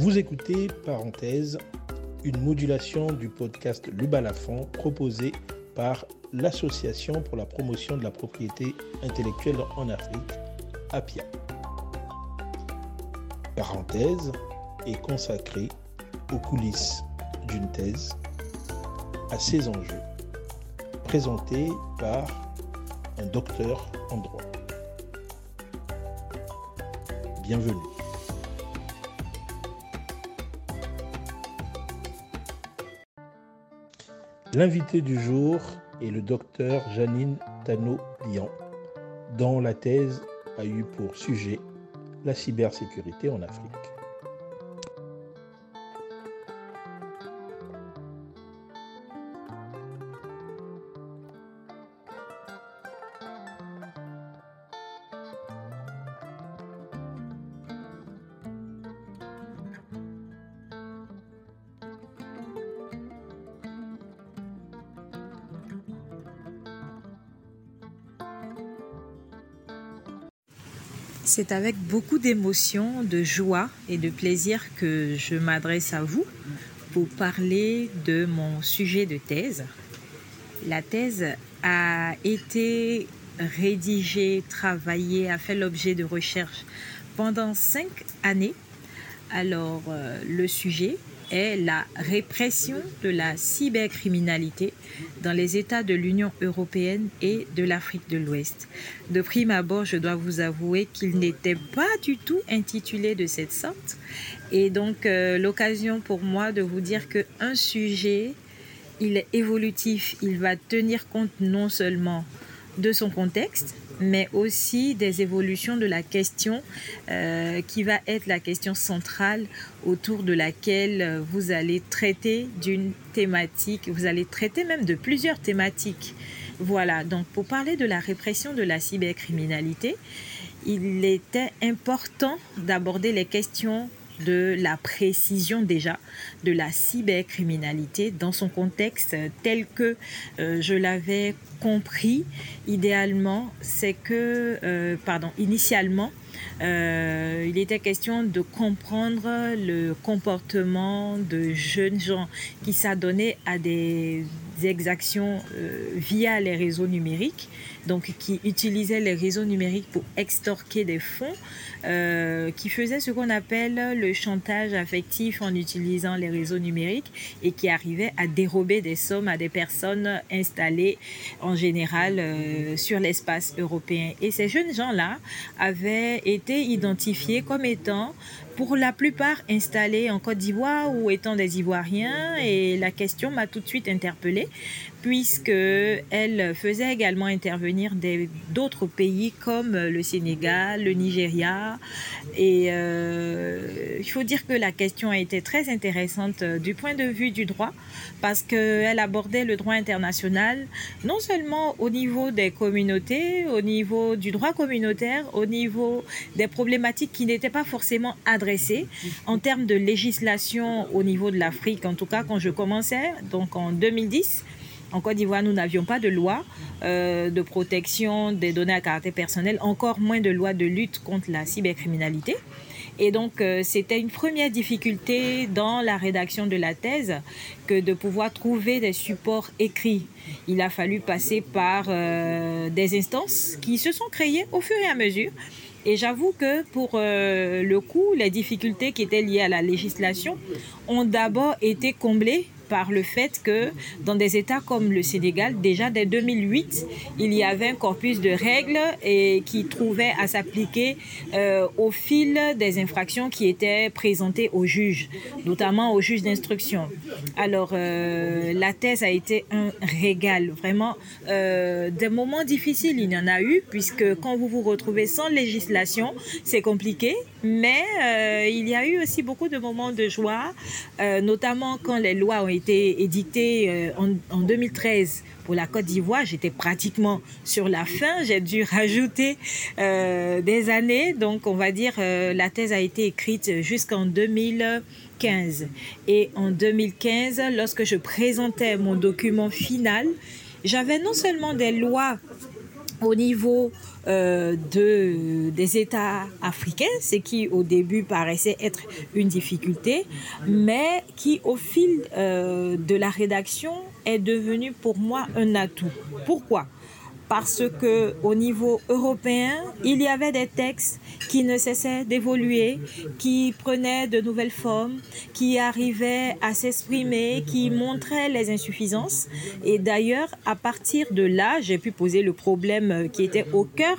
Vous écoutez, parenthèse, une modulation du podcast Le Balafon proposé par l'Association pour la promotion de la propriété intellectuelle en Afrique, APIA. Parenthèse est consacrée aux coulisses d'une thèse, à ses enjeux, présenté par un docteur en droit. Bienvenue. L'invité du jour est le docteur Janine Tano-Lian, dont la thèse a eu pour sujet la cybersécurité en Afrique. C'est avec beaucoup d'émotion, de joie et de plaisir que je m'adresse à vous pour parler de mon sujet de thèse. La thèse a été rédigée, travaillée, a fait l'objet de recherches pendant cinq années. Alors, euh, le sujet est la répression de la cybercriminalité dans les États de l'Union européenne et de l'Afrique de l'Ouest. De prime abord, je dois vous avouer qu'il n'était pas du tout intitulé de cette sorte. Et donc, euh, l'occasion pour moi de vous dire qu'un sujet, il est évolutif, il va tenir compte non seulement de son contexte, mais aussi des évolutions de la question euh, qui va être la question centrale autour de laquelle vous allez traiter d'une thématique, vous allez traiter même de plusieurs thématiques. Voilà, donc pour parler de la répression de la cybercriminalité, il était important d'aborder les questions de la précision déjà de la cybercriminalité dans son contexte tel que euh, je l'avais compris. Idéalement, c'est que, euh, pardon, initialement, euh, il était question de comprendre le comportement de jeunes gens qui s'adonnaient à des exactions via les réseaux numériques, donc qui utilisaient les réseaux numériques pour extorquer des fonds euh, qui faisait ce qu'on appelle le chantage affectif en utilisant les réseaux numériques et qui arrivait à dérober des sommes à des personnes installées en général euh, sur l'espace européen. Et ces jeunes gens-là avaient été identifiés comme étant pour la plupart installés en Côte d'Ivoire ou étant des Ivoiriens. Et la question m'a tout de suite interpellée puisque elle faisait également intervenir d'autres pays comme le Sénégal, le Nigeria. Et euh, il faut dire que la question a été très intéressante euh, du point de vue du droit parce qu'elle abordait le droit international non seulement au niveau des communautés, au niveau du droit communautaire, au niveau des problématiques qui n'étaient pas forcément adressées en termes de législation au niveau de l'Afrique, en tout cas quand je commençais, donc en 2010. En Côte d'Ivoire, nous n'avions pas de loi euh, de protection des données à caractère personnel, encore moins de loi de lutte contre la cybercriminalité. Et donc, euh, c'était une première difficulté dans la rédaction de la thèse que de pouvoir trouver des supports écrits. Il a fallu passer par euh, des instances qui se sont créées au fur et à mesure et j'avoue que pour le coup, les difficultés qui étaient liées à la législation ont d'abord été comblées par le fait que dans des États comme le Sénégal, déjà dès 2008, il y avait un corpus de règles et qui trouvait à s'appliquer euh, au fil des infractions qui étaient présentées aux juges, notamment aux juges d'instruction. Alors, euh, la thèse a été un régal, vraiment. Euh, des moments difficiles, il y en a eu, puisque quand vous vous retrouvez sans législation, c'est compliqué, mais il y a eu aussi beaucoup de moments de joie, notamment quand les lois ont été été édité euh, en, 2013 pour la Côte d'Ivoire, j'étais pratiquement sur la fin. J'ai dû rajouter euh, des années. Donc, on va dire, euh, la thèse a été écrite jusqu'en 2015. Et en 2015, lorsque je présentais mon document final, j'avais non seulement des lois au niveau euh, de, des États africains, ce qui au début paraissait être une difficulté, mais qui au fil euh, de la rédaction est devenu pour moi un atout. Pourquoi? Parce que au niveau européen, il y avait des textes qui ne cessaient d'évoluer, qui prenaient de nouvelles formes, qui arrivaient à s'exprimer, qui montraient les insuffisances. Et d'ailleurs, à partir de là, j'ai pu poser le problème qui était au cœur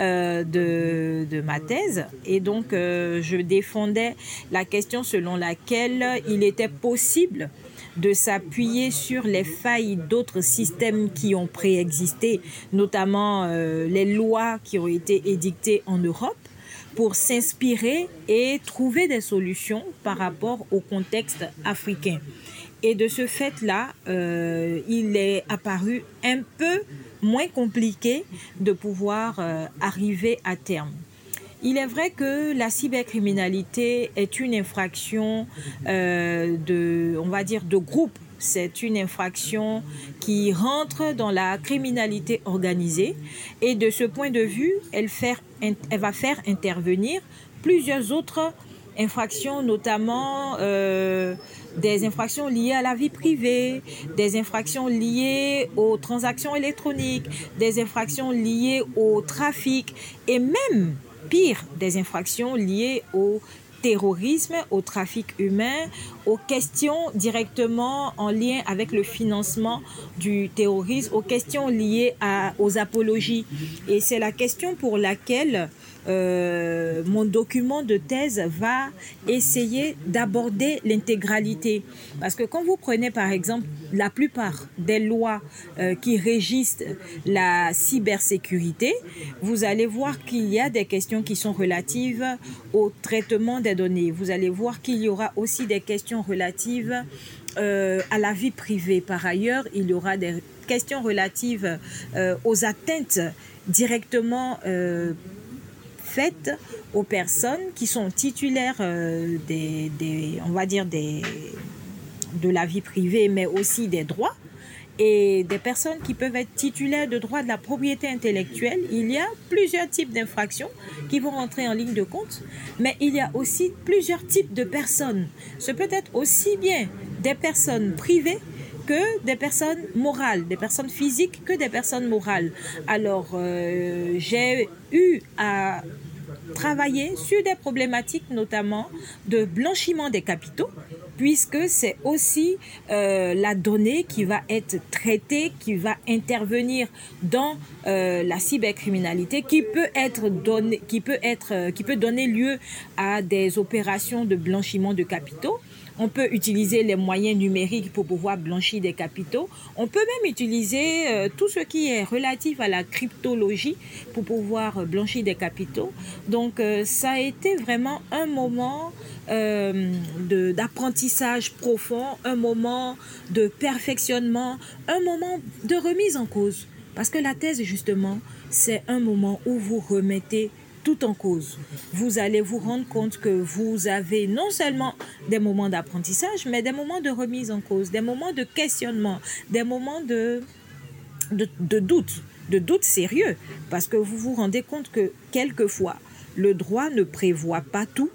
euh, de, de, ma thèse. Et donc, euh, je défendais la question selon laquelle il était possible de s'appuyer sur les failles d'autres systèmes qui ont préexisté, notamment euh, les lois qui ont été édictées en Europe pour s'inspirer et trouver des solutions par rapport au contexte africain. Et de ce fait-là, euh, il est apparu un peu moins compliqué de pouvoir euh, arriver à terme. Il est vrai que la cybercriminalité est une infraction de, on va dire, de groupe. C'est une infraction qui rentre dans la criminalité organisée. Et de ce point de vue, elle, va faire intervenir plusieurs autres infractions, notamment euh, des infractions liées à la vie privée, des infractions liées aux transactions électroniques, des infractions liées au trafic et même pire, des infractions liées au terrorisme, au trafic humain, aux questions directement en lien avec le financement du terrorisme, aux questions liées à, aux apologies. Et c'est la question pour laquelle euh, mon document de thèse va essayer d'aborder l'intégralité. Parce que quand vous prenez par exemple la plupart des lois euh, qui régissent la cybersécurité, vous allez voir qu'il y a des questions qui sont relatives au traitement des données. Vous allez voir qu'il y aura aussi des questions relatives euh, à la vie privée. Par ailleurs, il y aura des questions relatives aux atteintes directement faites aux personnes qui sont titulaires euh, des, des, on va dire des, de la vie privée, mais aussi des droits et des personnes qui peuvent être titulaires de droits de la propriété intellectuelle. Il y a plusieurs types d'infractions qui vont rentrer en ligne de compte, mais il y a aussi plusieurs types de personnes. Ce peut être aussi bien des personnes privées que des personnes morales, des personnes physiques que des personnes morales. Alors, euh, j'ai eu à travailler sur des problématiques notamment de blanchiment des capitaux, puisque c'est aussi euh, la donnée qui va être traitée, qui va intervenir dans euh, la cybercriminalité, qui peut être donné, qui peut être, qui peut donner lieu à des opérations de blanchiment de capitaux. On peut utiliser les moyens numériques pour pouvoir blanchir des capitaux. On peut même utiliser euh, tout ce qui est relatif à la cryptologie pour pouvoir blanchir des capitaux. Donc euh, ça a été vraiment un moment euh, d'apprentissage profond, un moment de perfectionnement, un moment de remise en cause. Parce que la thèse, justement, c'est un moment où vous remettez tout en cause. Vous allez vous rendre compte que vous avez non seulement des moments d'apprentissage, mais des moments de remise en cause, des moments de questionnement, des moments de, de, de doute, de doute sérieux, parce que vous vous rendez compte que quelquefois, le droit ne prévoit pas tout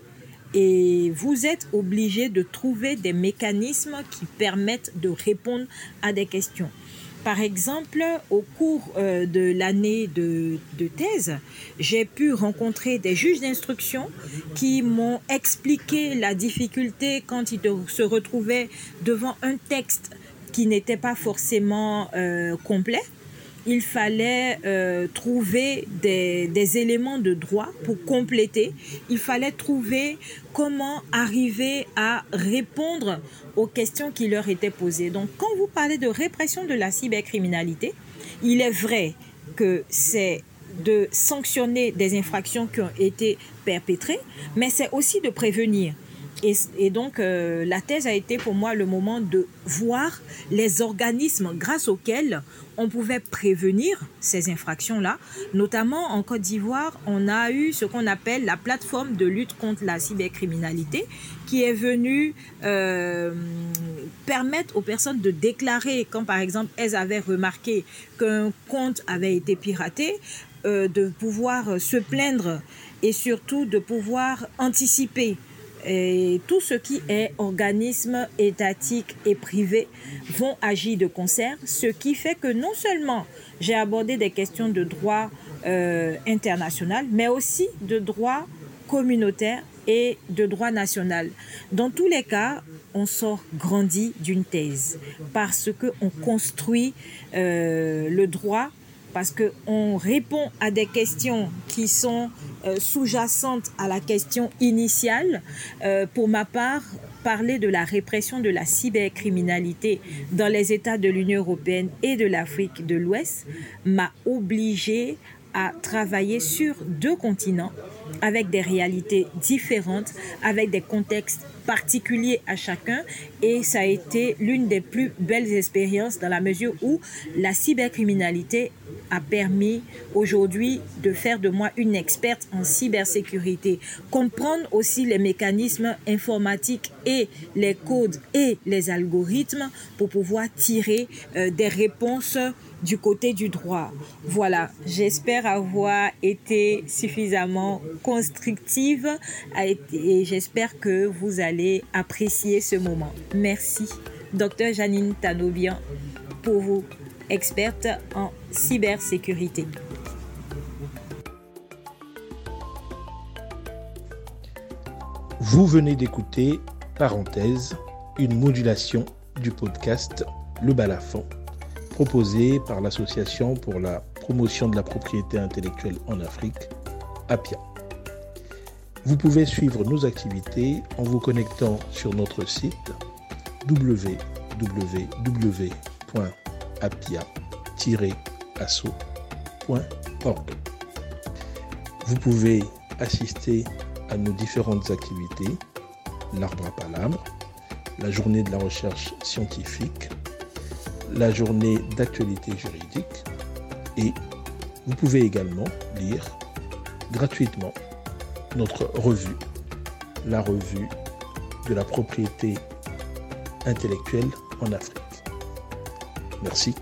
et vous êtes obligé de trouver des mécanismes qui permettent de répondre à des questions. Par exemple, au cours euh, de l'année de, thèse, j'ai pu rencontrer des juges d'instruction qui m'ont expliqué la difficulté quand ils se retrouvaient devant un texte qui n'était pas forcément euh, complet il fallait euh, trouver des, des, éléments de droit pour compléter. Il fallait trouver comment arriver à répondre aux questions qui leur étaient posées. Donc quand vous parlez de répression de la cybercriminalité, il est vrai que c'est de sanctionner des infractions qui ont été perpétrées, mais c'est aussi de prévenir. Et, donc, euh, la thèse a été pour moi le moment de voir les organismes grâce auxquels on pouvait prévenir ces infractions-là. Notamment en Côte d'Ivoire, on a eu ce qu'on appelle la plateforme de lutte contre la cybercriminalité qui est venue euh, permettre aux personnes de déclarer quand par exemple elles avaient remarqué qu'un compte avait été piraté, euh, de pouvoir se plaindre et surtout de pouvoir anticiper tout ce qui est organisme étatique et privé vont agir de concert, ce qui fait que non seulement j'ai abordé des questions de droit euh, international, mais aussi de droit communautaire et de droit national. Dans tous les cas, on sort grandi d'une thèse parce qu'on construit euh, le droit parce qu'on répond à des questions qui sont euh, sous-jacentes à la question initiale. Euh, pour ma part, parler de la répression de la cybercriminalité dans les États de l'Union européenne et de l'Afrique de l'Ouest m'a obligé à travailler sur deux continents avec des réalités différentes, avec des contextes particulier à chacun. Et ça a été l'une des plus belles expériences dans la mesure où la cybercriminalité a permis aujourd'hui de faire de moi une experte en cybersécurité, comprendre aussi les mécanismes informatiques et les codes et les algorithmes pour pouvoir tirer euh, des réponses du côté du droit. Voilà, j'espère avoir été suffisamment constructive et j'espère que vous allez apprécier ce moment. Merci, docteur Janine Tanobian, pour vous, experte en cybersécurité. Vous venez d'écouter, parenthèse, une modulation du podcast Le Balafon proposé par l'Association pour la promotion de la propriété intellectuelle en Afrique, APIA. Vous pouvez suivre nos activités en vous connectant sur notre site www.apia-asso.org. Vous pouvez assister à nos différentes activités, l'arbre à palabres, la journée de la recherche scientifique, la journée d'actualité juridique et vous pouvez également lire gratuitement notre revue, la revue de la propriété intellectuelle en Afrique. Merci.